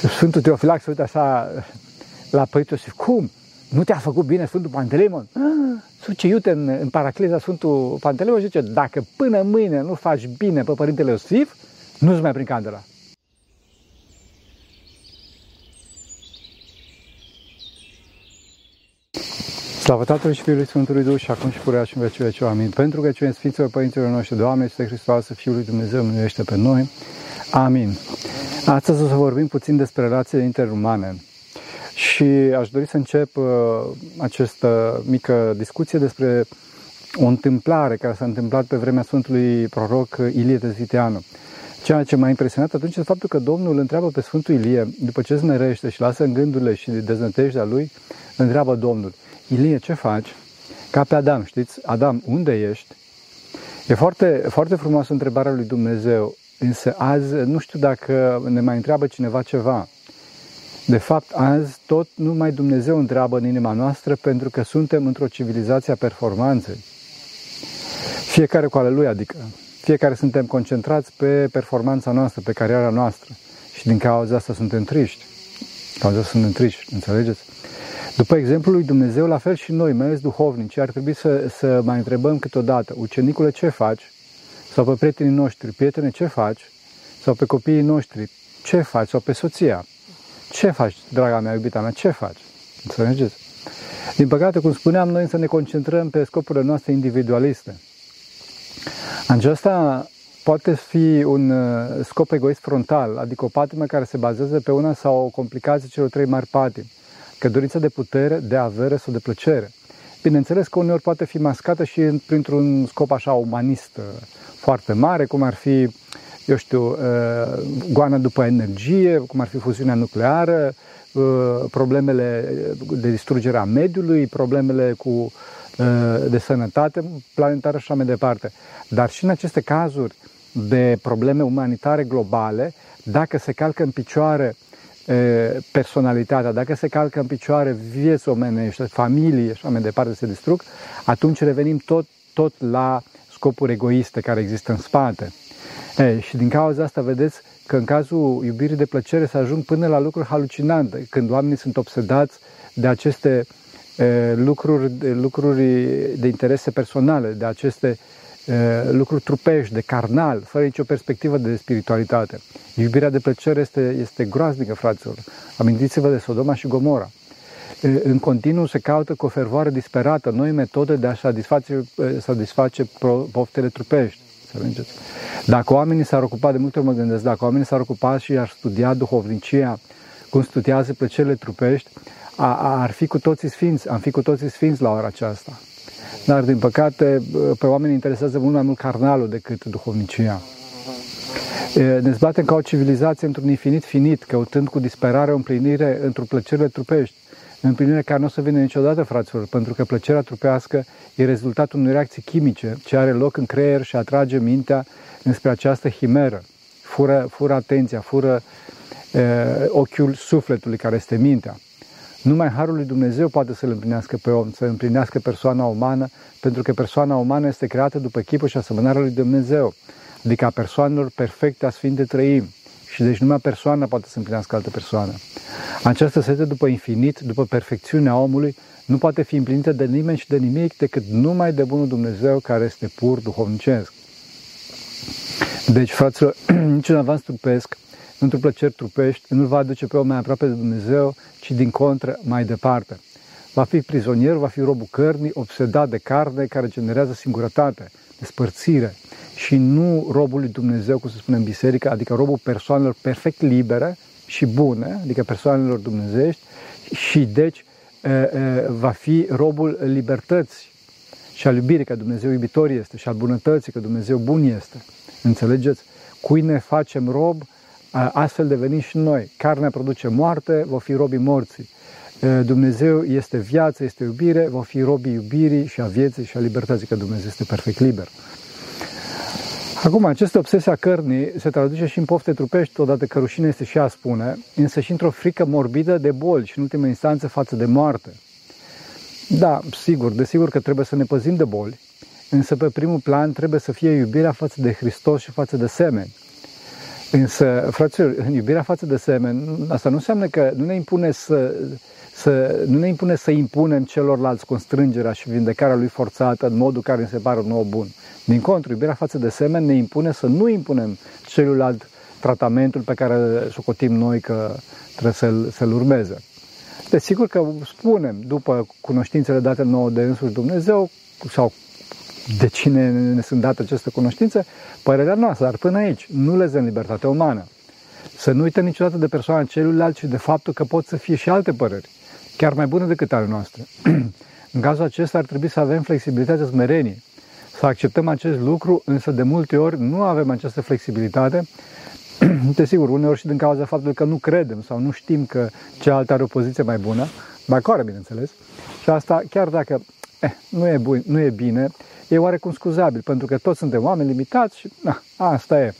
Și Sfântul Teofilac se uită așa la părintul și cum? Nu te-a făcut bine Sfântul Pantelimon? Ah, suce iute în, în paracliza Sfântul Pantelimon și zice, dacă până mâine nu faci bine pe Părintele Iosif, nu-ți mai prin candela. Slavă Tatălui și Fiului Sfântului Duh și acum și purea și în vecii vecii. Amin. Pentru că cine Sfinților Părinților noștri, Doamne, este Hristos, Fiul lui Dumnezeu, minuiește pe noi. Amin. Astăzi o să vorbim puțin despre relațiile interumane. Și aș dori să încep uh, această mică discuție despre o întâmplare care s-a întâmplat pe vremea Sfântului Proroc Ilie Tezviteanu. Ceea ce m-a impresionat atunci este faptul că Domnul îl întreabă pe Sfântul Ilie, după ce zmerește și lasă în gândurile și deznădejdea lui, întreabă Domnul, Ilie, ce faci? Ca pe Adam, știți? Adam, unde ești? E foarte, foarte frumoasă întrebarea lui Dumnezeu, însă azi nu știu dacă ne mai întreabă cineva ceva. De fapt, azi tot numai Dumnezeu întreabă în inima noastră pentru că suntem într-o civilizație a performanței. Fiecare cu ale lui, adică fiecare suntem concentrați pe performanța noastră, pe cariera noastră. Și din cauza asta suntem triști. Cauza asta suntem triști, înțelegeți? După exemplul lui Dumnezeu, la fel și noi, mai ales duhovnici, ar trebui să, să mai întrebăm câteodată, ucenicule, ce faci? Sau pe prietenii noștri, prietene, ce faci? Sau pe copiii noștri, ce faci? Sau pe soția, ce faci, draga mea, iubita mea, ce faci? Înțelegeți? Din păcate, cum spuneam, noi să ne concentrăm pe scopurile noastre individualiste. Aceasta poate fi un uh, scop egoist frontal, adică o patimă care se bazează pe una sau o complicație celor trei mari patimi, că dorința de putere, de avere sau de plăcere. Bineînțeles că uneori poate fi mascată și printr-un scop așa umanist uh, foarte mare, cum ar fi, eu știu, uh, goana după energie, cum ar fi fuziunea nucleară, problemele de distrugere a mediului, problemele cu de sănătate planetară și așa mai departe. Dar și în aceste cazuri de probleme umanitare globale, dacă se calcă în picioare personalitatea, dacă se calcă în picioare vieți omenești, familii și așa mai departe se distrug, atunci revenim tot, tot la scopuri egoiste care există în spate. E, și din cauza asta vedeți că în cazul iubirii de plăcere se ajung până la lucruri halucinante, când oamenii sunt obsedați de aceste e, lucruri, de, lucruri de interese personale, de aceste lucruri trupești, de carnal, fără nicio perspectivă de spiritualitate. Iubirea de plăcere este, este groaznică, fraților. Amintiți-vă de Sodoma și Gomora. În continuu se caută cu o fervoare disperată noi metode de a satisface, satisface poftele trupești. Să Dacă oamenii s-ar ocupa, de multe ori mă gândesc, dacă oamenii s-ar ocupa și ar studia duhovnicia, cum studiază plăcerile trupești, a, ar fi cu toții sfinți, am fi cu toții sfinți la ora aceasta. Dar, din păcate, pe oameni interesează mult mai mult carnalul decât duhovnicia. Ne zbatem ca o civilizație într-un infinit finit, căutând cu disperare o împlinire într-o plăcerile trupești. Împlinire care nu o să vină niciodată, fraților, pentru că plăcerea trupească e rezultatul unei reacții chimice ce are loc în creier și atrage mintea înspre această himeră. Fură, fură atenția, fură e, ochiul sufletului care este mintea. Numai Harul lui Dumnezeu poate să-L împlinească pe om, să împlinească persoana umană, pentru că persoana umană este creată după chipul și asemănarea lui Dumnezeu, adică a persoanelor perfecte a Sfinte Trăim. Și deci numai persoana poate să împlinească altă persoană. Această sete după infinit, după perfecțiunea omului, nu poate fi împlinită de nimeni și de nimic decât numai de Bunul Dumnezeu care este pur duhovnicesc. Deci, fraților, niciun avans trupesc într-o plăceri trupești, nu va aduce pe om mai aproape de Dumnezeu, ci din contră mai departe. Va fi prizonier, va fi robul cărnii, obsedat de carne, care generează singurătate, despărțire și nu robul lui Dumnezeu, cum se spune în biserică, adică robul persoanelor perfect libere și bune, adică persoanelor dumnezești și deci va fi robul libertății și al iubirii, că Dumnezeu iubitor este, și al bunătății, că Dumnezeu bun este. Înțelegeți? Cui ne facem rob, Astfel devenim și noi. Carnea produce moarte, vor fi robii morții. Dumnezeu este viață, este iubire, vor fi robii iubirii și a vieții și a libertății, că Dumnezeu este perfect liber. Acum, această obsesie a cărnii se traduce și în pofte trupești, odată că rușine este și a spune, însă și într-o frică morbidă de boli și, în ultima instanță, față de moarte. Da, sigur, desigur că trebuie să ne păzim de boli, însă pe primul plan trebuie să fie iubirea față de Hristos și față de semeni. Însă, fraților, în iubirea față de semen, asta nu înseamnă că nu ne impune să, să, nu ne impune să impunem celorlalți constrângerea și vindecarea lui forțată în modul care ne se pare nou bun. Din contră, iubirea față de semen ne impune să nu impunem celuilalt tratamentul pe care socotim noi că trebuie să-l, să-l urmeze. Desigur că spunem, după cunoștințele date nouă de însuși Dumnezeu, sau de cine ne sunt date aceste cunoștințe, părerea noastră, dar până aici, nu lezăm libertatea umană. Să nu uităm niciodată de persoana celuilalt și de faptul că pot să fie și alte păreri, chiar mai bune decât ale noastre. În cazul acesta ar trebui să avem flexibilitatea smerenie, să acceptăm acest lucru, însă de multe ori nu avem această flexibilitate. Desigur, uneori și din cauza faptului că nu credem sau nu știm că cealaltă are o poziție mai bună, mai care, bineînțeles, și asta chiar dacă eh, nu, e bun, nu e bine, e oarecum scuzabil, pentru că toți suntem oameni limitați și na, asta e.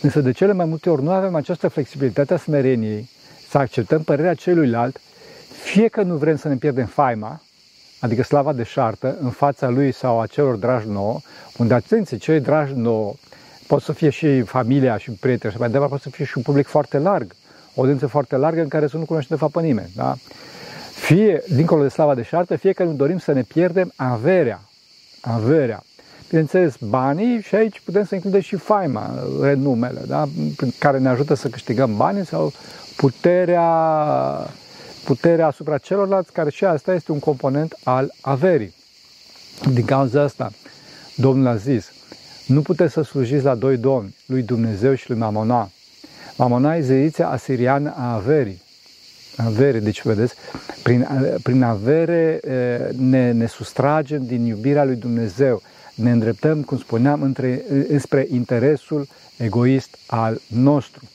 Însă de cele mai multe ori nu avem această flexibilitate a smereniei, să acceptăm părerea celuilalt, fie că nu vrem să ne pierdem faima, adică slava de șartă, în fața lui sau a celor dragi nouă, unde, atenție, cei dragi nouă Pot să fie și familia și prieteni și mai departe, pot să fie și un public foarte larg, o audiență foarte largă în care să nu cunoaște de fapt pe nimeni. Da? Fie, dincolo de slava de șartă, fie că nu dorim să ne pierdem averea. Averea. Bineînțeles, banii și aici putem să includem și faima, renumele, da? care ne ajută să câștigăm banii sau puterea, puterea asupra celorlalți, care și asta este un component al averii. Din cauza asta, Domnul a zis, nu puteți să slujiți la doi domni, lui Dumnezeu și lui Mamona. Mamona e zeița asiriană a averii. Avere, deci vedeți, prin, prin avere ne, ne sustragem din iubirea lui Dumnezeu, ne îndreptăm, cum spuneam, între, înspre interesul egoist al nostru.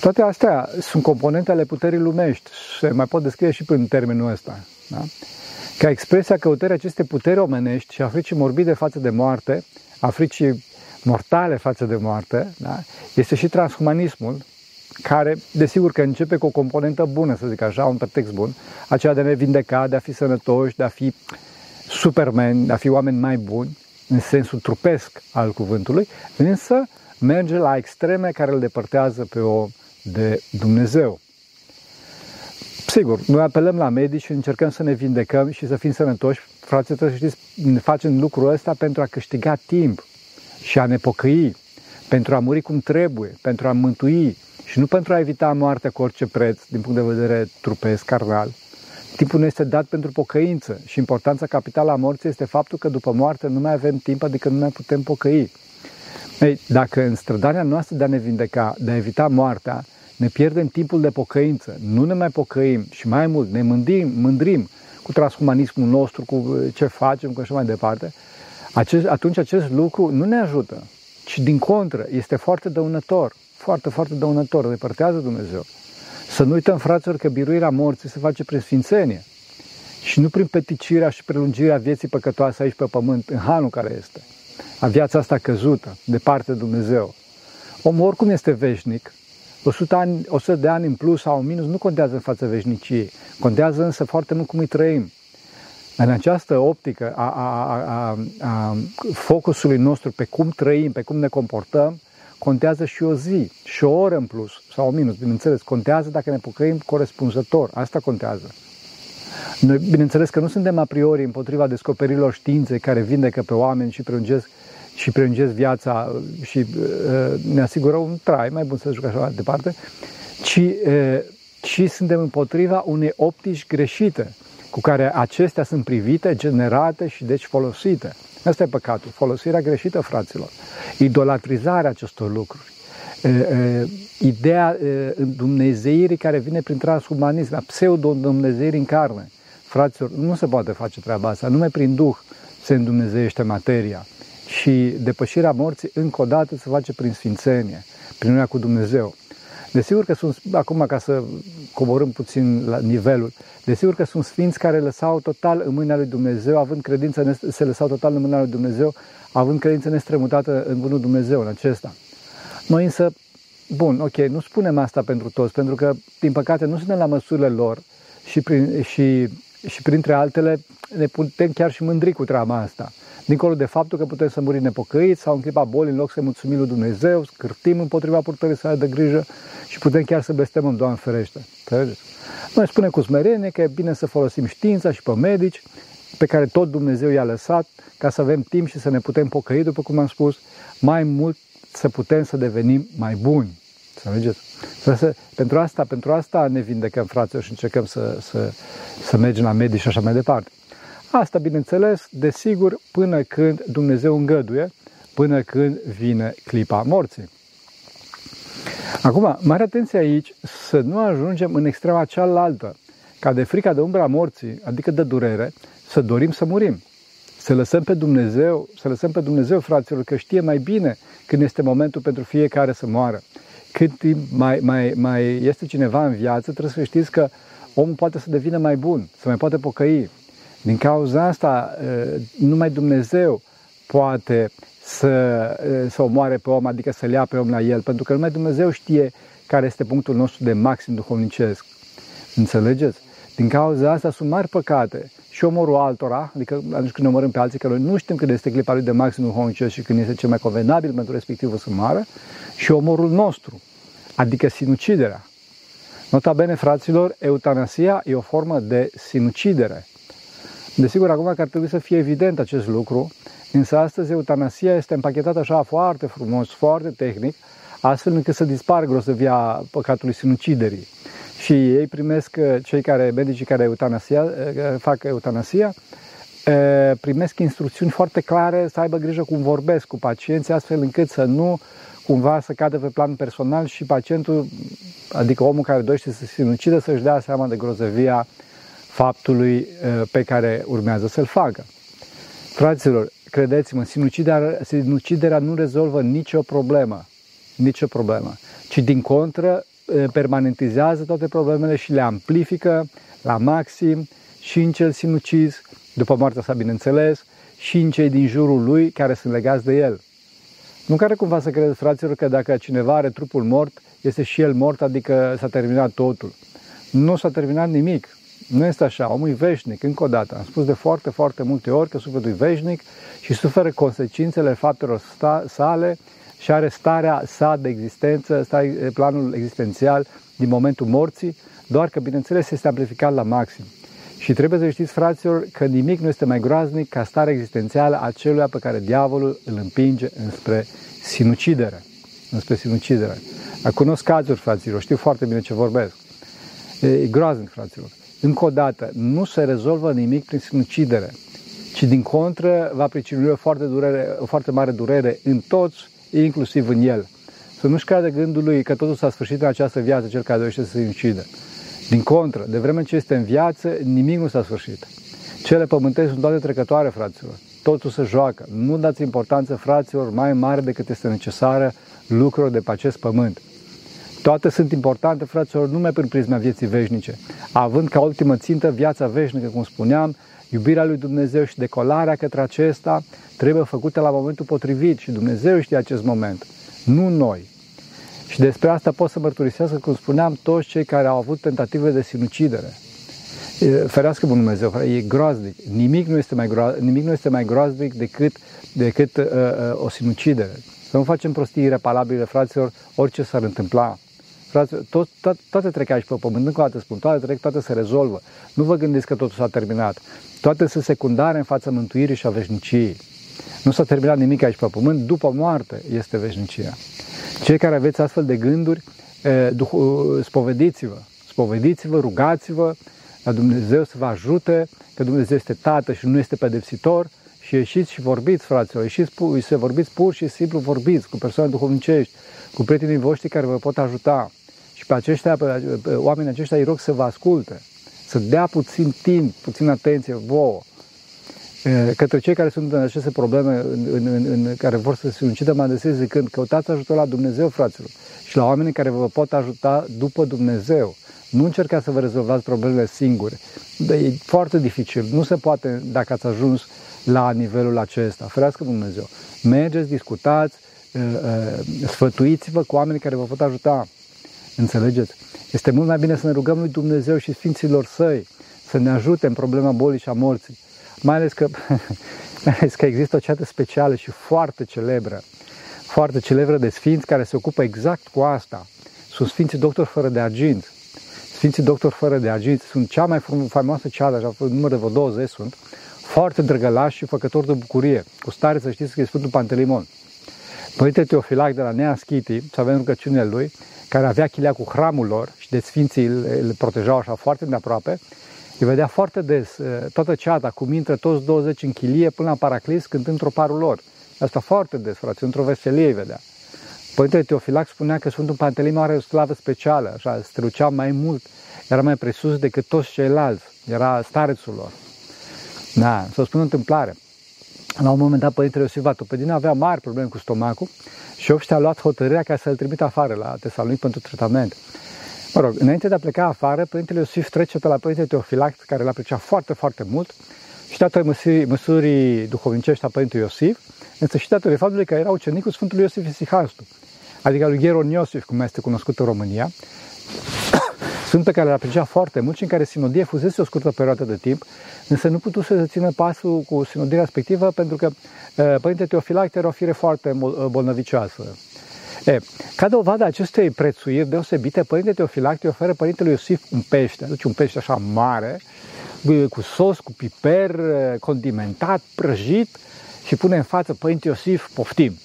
Toate astea sunt componente ale puterii lumești, se mai pot descrie și prin termenul ăsta. Da? Ca expresia căutării acestei puteri omenești și a fricii morbide față de moarte, africii mortale față de moarte, da? este și transhumanismul, care, desigur că începe cu o componentă bună, să zic așa, un pretext bun, aceea de a ne vindeca, de a fi sănătoși, de a fi supermen, de a fi oameni mai buni, în sensul trupesc al cuvântului, însă merge la extreme care îl depărtează pe om de Dumnezeu. Sigur, noi apelăm la medici și încercăm să ne vindecăm și să fim sănătoși. Frații, trebuie să știți, ne facem lucrul ăsta pentru a câștiga timp și a ne pocăi, pentru a muri cum trebuie, pentru a mântui și nu pentru a evita moartea cu orice preț, din punct de vedere trupesc, carnal. Timpul ne este dat pentru pocăință și importanța capitală a morții este faptul că după moarte nu mai avem timp, adică nu mai putem pocăi. Ei, dacă în strădania noastră de a ne vindeca, de a evita moartea, ne pierdem timpul de pocăință, nu ne mai pocăim și mai mult ne mândim, mândrim cu transhumanismul nostru, cu ce facem, cu așa mai departe, acest, atunci acest lucru nu ne ajută, ci din contră este foarte dăunător, foarte, foarte dăunător, depărtează Dumnezeu. Să nu uităm, fraților, că biruirea morții se face prin sfințenie și nu prin peticirea și prelungirea vieții păcătoase aici pe pământ, în hanul care este, a viața asta căzută, departe de Dumnezeu. Omul oricum este veșnic, 100, ani, 100 de ani în plus sau în minus nu contează în fața veșniciei. Contează însă foarte mult cum îi trăim. În această optică a, a, a, a focusului nostru pe cum trăim, pe cum ne comportăm, contează și o zi, și o oră în plus, sau în minus, bineînțeles. Contează dacă ne pocăim corespunzător. Asta contează. Noi, bineînțeles că nu suntem a priori împotriva descoperirilor științei care vindecă pe oameni și prelungesc și prelungesc viața și uh, ne asigură un trai mai bun, să zic așa mai departe, ci, uh, ci suntem împotriva unei optici greșite cu care acestea sunt privite, generate și deci folosite. Asta e păcatul, folosirea greșită, fraților. Idolatrizarea acestor lucruri. Uh, ideea dumnezeirii care vine prin transhumanism, pseudo-dumnezeirii în carne. Fraților, nu se poate face treaba asta, numai prin Duh se îndumnezeiește materia și depășirea morții încă o dată se face prin sfințenie, prin unirea cu Dumnezeu. Desigur că sunt, acum ca să coborâm puțin la nivelul, desigur că sunt sfinți care lăsau total în mâna lui Dumnezeu, având credință, se lăsau total în mâna lui Dumnezeu, având credință nestrămutată în bunul Dumnezeu, în acesta. Noi însă, bun, ok, nu spunem asta pentru toți, pentru că, din păcate, nu suntem la măsurile lor și, prin, și, și printre altele ne putem chiar și mândri cu treaba asta. Dincolo de faptul că putem să murim nepocăiți sau în clipa bolii, în loc să mulțumim lui Dumnezeu, scârtim împotriva purtării sale de grijă și putem chiar să blestemăm, Doamne ferește. Înțelegeți? Noi spunem cu smerenie că e bine să folosim știința și pe medici, pe care tot Dumnezeu i-a lăsat, ca să avem timp și să ne putem pocăi, după cum am spus, mai mult să putem să devenim mai buni. Înțelegeți? Să, pentru asta, pentru asta ne vindecăm, fraților, și încercăm să, să, să mergem la medici și așa mai departe. Asta, bineînțeles, desigur, până când Dumnezeu îngăduie, până când vine clipa morții. Acum, mare atenție aici să nu ajungem în extrema cealaltă, ca de frica de umbra morții, adică de durere, să dorim să murim. Să lăsăm pe Dumnezeu, să lăsăm pe Dumnezeu, fraților, că știe mai bine când este momentul pentru fiecare să moară. Cât timp mai, mai, mai este cineva în viață, trebuie să știți că omul poate să devină mai bun, să mai poate pocăi. Din cauza asta, numai Dumnezeu poate să, să omoare pe om, adică să-l ia pe om la el, pentru că numai Dumnezeu știe care este punctul nostru de maxim duhovnicesc. Înțelegeți? Din cauza asta sunt mari păcate și omorul altora, adică atunci când ne omorâm pe alții, că noi nu știm când este clipa lui de maxim duhovnicesc și când este cel mai convenabil pentru respectivul să moară, și omorul nostru, adică sinuciderea. Nota bene, fraților, eutanasia e o formă de sinucidere. Desigur, acum că ar trebui să fie evident acest lucru, însă astăzi eutanasia este împachetată așa foarte frumos, foarte tehnic, astfel încât să dispară grozăvia păcatului sinuciderii. Și ei primesc, cei care, medicii care eutanasia, fac eutanasia, primesc instrucțiuni foarte clare să aibă grijă cum vorbesc cu pacienții, astfel încât să nu cumva să cadă pe plan personal și pacientul, adică omul care dorește să se sinucidă, să-și dea seama de grozăvia faptului uh, pe care urmează să-l facă. Fraților, credeți-mă, sinuciderea, sinuciderea nu rezolvă nicio problemă, nicio problemă, ci din contră uh, permanentizează toate problemele și le amplifică la maxim și în cel sinucis, după moartea sa, bineînțeles, și în cei din jurul lui care sunt legați de el. Nu care cumva să credeți, fraților, că dacă cineva are trupul mort, este și el mort, adică s-a terminat totul. Nu s-a terminat nimic. Nu este așa. Omul e veșnic, încă o dată. Am spus de foarte, foarte multe ori că sufletul e veșnic și suferă consecințele faptelor sta- sale și are starea sa de existență, planul existențial din momentul morții, doar că, bineînțeles, este amplificat la maxim. Și trebuie să știți, fraților, că nimic nu este mai groaznic ca starea existențială a celuia pe care diavolul îl împinge înspre sinucidere. Înspre sinucidere. Cunosc cazuri, fraților, știu foarte bine ce vorbesc. E groaznic, fraților. Încă o dată, nu se rezolvă nimic prin sinucidere, ci din contră va pricinui o foarte, durere, o foarte mare durere în toți, inclusiv în el. Să nu-și crede gândul lui că totul s-a sfârșit în această viață cel care dorește să se sinucide. Din contră, de vreme ce este în viață, nimic nu s-a sfârșit. Cele pământești sunt toate trecătoare, fraților. Totul se joacă. Nu dați importanță, fraților, mai mare decât este necesară lucrurilor de pe acest pământ. Toate sunt importante, fraților, numai prin prisma vieții veșnice, având ca ultimă țintă viața veșnică, cum spuneam, iubirea lui Dumnezeu și decolarea către acesta trebuie făcută la momentul potrivit și Dumnezeu știe acest moment, nu noi. Și despre asta pot să mărturisească, cum spuneam, toți cei care au avut tentative de sinucidere. Ferească Bunul Dumnezeu, e groaznic. Nimic nu este mai, groaznic, nimic nu este mai groaznic decât, decât uh, uh, o sinucidere. Să nu facem prostii irepalabile, fraților, orice s-ar întâmpla. Fraților, tot, tot, toate trec aici pe pământ, încă o dată spun, toate trec, toate se rezolvă. Nu vă gândiți că totul s-a terminat. Toate sunt secundare în fața mântuirii și a veșniciei. Nu s-a terminat nimic aici pe pământ, după moarte este veșnicia. Cei care aveți astfel de gânduri, spovediți-vă, spovediți-vă, rugați-vă la Dumnezeu să vă ajute, că Dumnezeu este Tată și nu este pedepsitor și ieșiți și vorbiți, fraților, ieșiți să vorbiți pur și simplu, vorbiți cu persoane duhovnicești, cu prietenii voștri care vă pot ajuta. Și pe aceștia, pe, pe oamenii aceștia îi rog să vă asculte, să dea puțin timp, puțin atenție vouă către cei care sunt în aceste probleme, în, în, în, în care vor să se ucidă, mă adresez zicând, căutați ajutor la Dumnezeu, fraților, și la oamenii care vă pot ajuta după Dumnezeu. Nu încercați să vă rezolvați problemele singuri. E foarte dificil. Nu se poate dacă ați ajuns la nivelul acesta. Ferească Dumnezeu. Mergeți, discutați, sfătuiți-vă cu oamenii care vă pot ajuta. Înțelegeți? Este mult mai bine să ne rugăm lui Dumnezeu și Sfinților Săi să ne ajute în problema bolii și a morții mai ales că, mai ales că există o ceată specială și foarte celebră, foarte celebră de sfinți care se ocupă exact cu asta. Sunt Sfinții Doctor fără de argint. Sfinții Doctor fără de argint sunt cea mai faimoasă ceadă, așa, număr de vreo 20 sunt, foarte drăgălași și făcători de bucurie. Cu stare să știți că e Sfântul Pantelimon. Părintele Teofilac de la Nea Schiti, să avem rugăciunile lui, care avea chilea cu hramul lor și de sfinții îl, îl protejau așa foarte de aproape, îi vedea foarte des toată ceata, cum intră toți 20 în chilie până la Paraclis cântând troparul lor. Asta foarte des, frate, într-o veselie îi vedea. Părintele Teofilac spunea că Sfântul Pantelim are o slavă specială, așa, strălucea mai mult, era mai presus decât toți ceilalți, era starețul lor. Da, să spun o întâmplare. La un moment dat, Părintele Iosif Vatopedin avea mari probleme cu stomacul și obște a luat hotărârea ca să-l trimită afară la Tesalonic pentru tratament. Mă rog, înainte de a pleca afară, Părintele Iosif trece pe la Părintele Teofilact, care l aprecia foarte, foarte mult, și datorită măsurii, măsurii duhovnicești a Părintelui Iosif, însă și datorită faptului că era ucenicul Sfântului Iosif Isihastu, adică lui Gheron Iosif, cum este cunoscut în România, sunt pe care le aprecia foarte mult și în care sinodie fusese o scurtă perioadă de timp, însă nu putu să țină pasul cu sinodia respectivă pentru că uh, Părintele Teofilact era o fire foarte uh, bolnăvicioasă. E, ca dovadă acestei prețuiri deosebite, Părintele Teofilact oferă Părintele Iosif un pește, aduce un pește așa mare, cu sos, cu piper, uh, condimentat, prăjit și pune în față Părinte Iosif, poftim.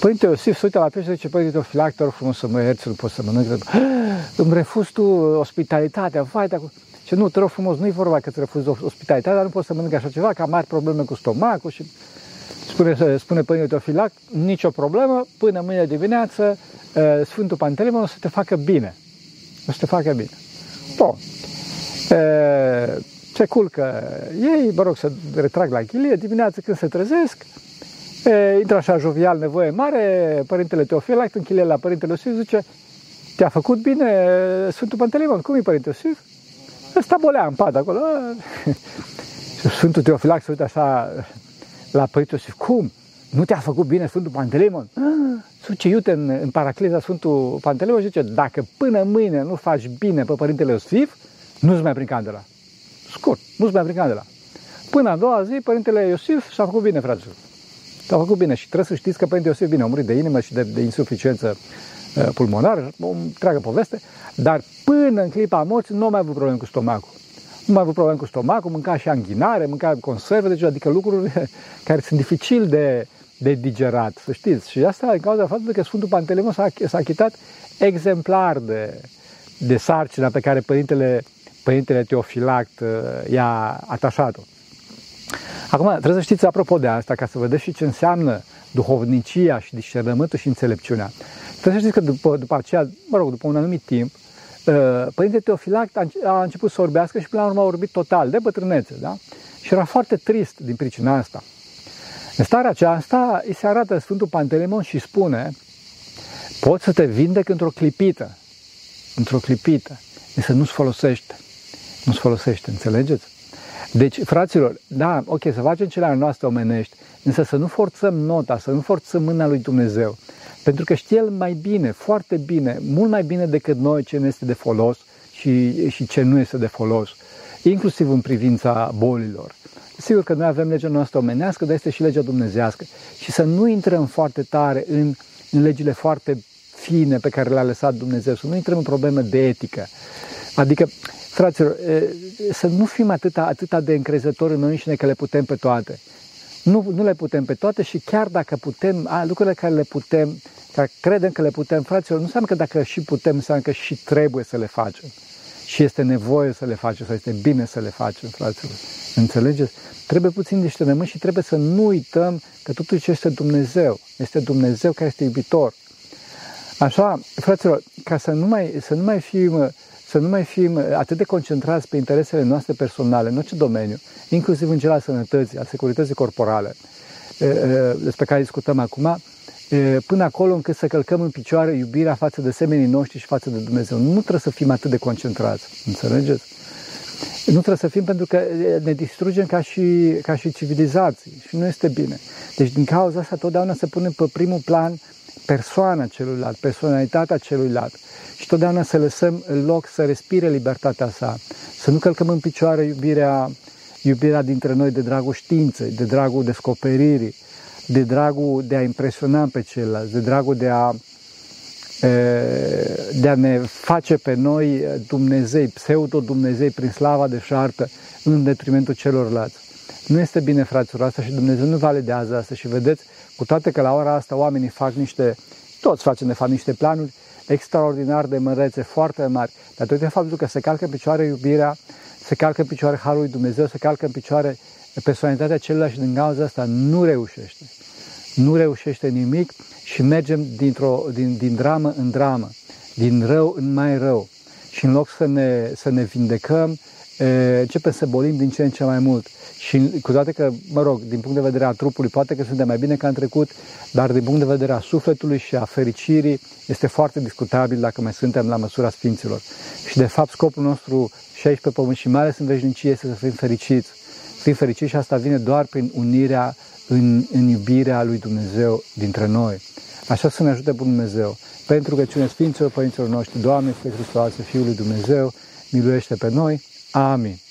Părinte Iosif se uită la pește și zice, Părinte Teofilact, te rog frumos să mă ierți, nu poți să mănânc. Îmi refuz tu ospitalitatea, vai, dar și nu, te rog frumos, nu-i vorba că îți refuzi ospitalitatea, dar nu poți să mănânci așa ceva, că am mari probleme cu stomacul și spune, spune Părinte Teofilac, nicio problemă, până mâine dimineață ă, Sfântul Pantelimon o să te facă bine. O să te facă bine. Bun. Ă, se culcă ei, mă rog să retrag la chilie, dimineața când se trezesc, e, intră așa jovial, nevoie mare, Părintele Teofilac închilie la Părintele Iosif, zice, te-a făcut bine Sfântul Pantelimon, cum e Părinte Iosif? Ăsta bolea în pat acolo. Și Sfântul Teofilac se uită așa la Părintele Iosif. Cum? Nu te-a făcut bine Sfântul Pantelimon? Suce iute în, în paracliza Sfântul Pantelimon și zice, dacă până mâine nu faci bine pe Părintele Iosif, nu-ți mai prin candela. Scurt, nu-ți mai prin candela. Până a doua zi, Părintele Iosif și-a făcut bine, fraților. S-a făcut bine și trebuie să știți că Părintele Iosif bine a murit de inimă și de, de insuficiență uh, pulmonară, o întreagă poveste, dar până în clipa morții nu mai avut probleme cu stomacul. Nu mai avut probleme cu stomacul, mânca și anghinare, mânca conserve, deci adică lucruri care sunt dificil de, de digerat, să știți. Și asta în cauza faptului că Sfântul Pantelimon s-a, s-a achitat exemplar de, de sarcina pe care Părintele, Părintele Teofilact uh, i-a atașat-o. Acum, trebuie să știți, apropo de asta, ca să vedeți și ce înseamnă duhovnicia și discernământul și înțelepciunea. Trebuie să știți că după, după aceea, mă rog, după un anumit timp, uh, Părintele Teofilact a început să orbească și până la urmă a orbit total, de bătrânețe, da? Și era foarte trist din pricina asta. În starea aceasta îi se arată Sfântul Pantelimon și spune poți să te vindec într-o clipită, într-o clipită, însă nu-ți folosește. Nu-ți folosește, înțelegeți? Deci, fraților, da, ok, să facem cele ale noastre omenești, însă să nu forțăm nota, să nu forțăm mâna lui Dumnezeu. Pentru că știe El mai bine, foarte bine, mult mai bine decât noi ce ne este de folos și, și ce nu este de folos, inclusiv în privința bolilor. Sigur că noi avem legea noastră omenească, dar este și legea dumnezească. Și să nu intrăm foarte tare în, în legile foarte fine pe care le-a lăsat Dumnezeu, să nu intrăm în probleme de etică. Adică, fraților, să nu fim atâta, atâta de încrezători în noi înșine că le putem pe toate. Nu, nu le putem pe toate și chiar dacă putem, a, lucrurile care le putem, care credem că le putem, fraților, nu înseamnă că dacă și putem, înseamnă că și trebuie să le facem. Și este nevoie să le facem, sau este bine să le facem, fraților. Înțelegeți? Trebuie puțin discernământ și trebuie să nu uităm că totul ce este Dumnezeu. Este Dumnezeu care este iubitor. Așa, fraților, ca să nu mai, să nu mai fim să nu mai fim atât de concentrați pe interesele noastre personale, în orice domeniu, inclusiv în cel al sănătății, al securității corporale, despre care discutăm acum, până acolo încât să călcăm în picioare iubirea față de semenii noștri și față de Dumnezeu. Nu trebuie să fim atât de concentrați, înțelegeți? Nu trebuie să fim pentru că ne distrugem ca și, ca și civilizații și nu este bine. Deci din cauza asta totdeauna să punem pe primul plan persoana celuilalt, personalitatea celuilalt și totdeauna să lăsăm loc să respire libertatea sa, să nu călcăm în picioare iubirea, iubirea dintre noi de dragul științei, de dragul descoperirii, de dragul de a impresiona pe ceilalți, de dragul de a, de a ne face pe noi Dumnezei, pseudo-Dumnezei prin slava de șartă în detrimentul celorlalți. Nu este bine, fraților, asta și Dumnezeu nu validează asta și vedeți, cu toate că la ora asta oamenii fac niște, toți facem de fapt niște planuri extraordinar de mărețe, foarte mari, datorită faptul că se calcă în picioare iubirea, se calcă în picioare Harul lui Dumnezeu, se calcă în picioare personalitatea celuilalt și din cauza asta nu reușește. Nu reușește nimic și mergem dintr-o, din, din dramă în dramă, din rău în mai rău. Și în loc să ne, să ne vindecăm, începem să bolim din ce în ce mai mult. Și cu toate că, mă rog, din punct de vedere a trupului, poate că suntem mai bine ca în trecut, dar din punct de vedere a sufletului și a fericirii, este foarte discutabil dacă mai suntem la măsura Sfinților. Și de fapt scopul nostru și aici pe pământ și mai ales în veșnicie este să fim fericiți. Să fim fericiți și asta vine doar prin unirea în, în iubirea lui Dumnezeu dintre noi. Așa să ne ajute Bunul Dumnezeu. Pentru că cine Sfinților Părinților noștri, Doamne, Sfântul Hristos, Fiul lui Dumnezeu, miluiește pe noi. Amin.